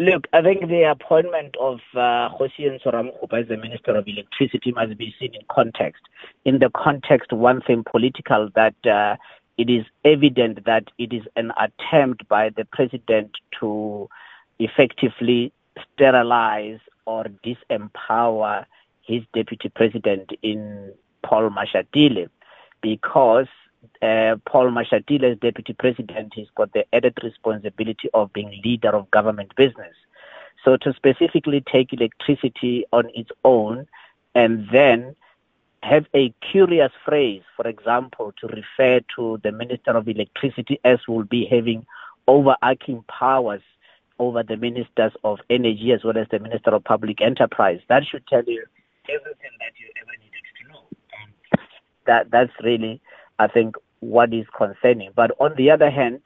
Look, I think the appointment of uh, Hosien as the Minister of Electricity must be seen in context. In the context, one thing political, that uh, it is evident that it is an attempt by the President to effectively sterilize or disempower his Deputy President in Paul Mashatile because uh, Paul Mashatile as deputy president, he's got the added responsibility of being leader of government business. So to specifically take electricity on its own and then have a curious phrase, for example, to refer to the Minister of Electricity as will be having overarching powers over the Ministers of Energy as well as the Minister of Public Enterprise. That should tell you everything that you ever needed to know. And that that's really I think, what is concerning. But on the other hand,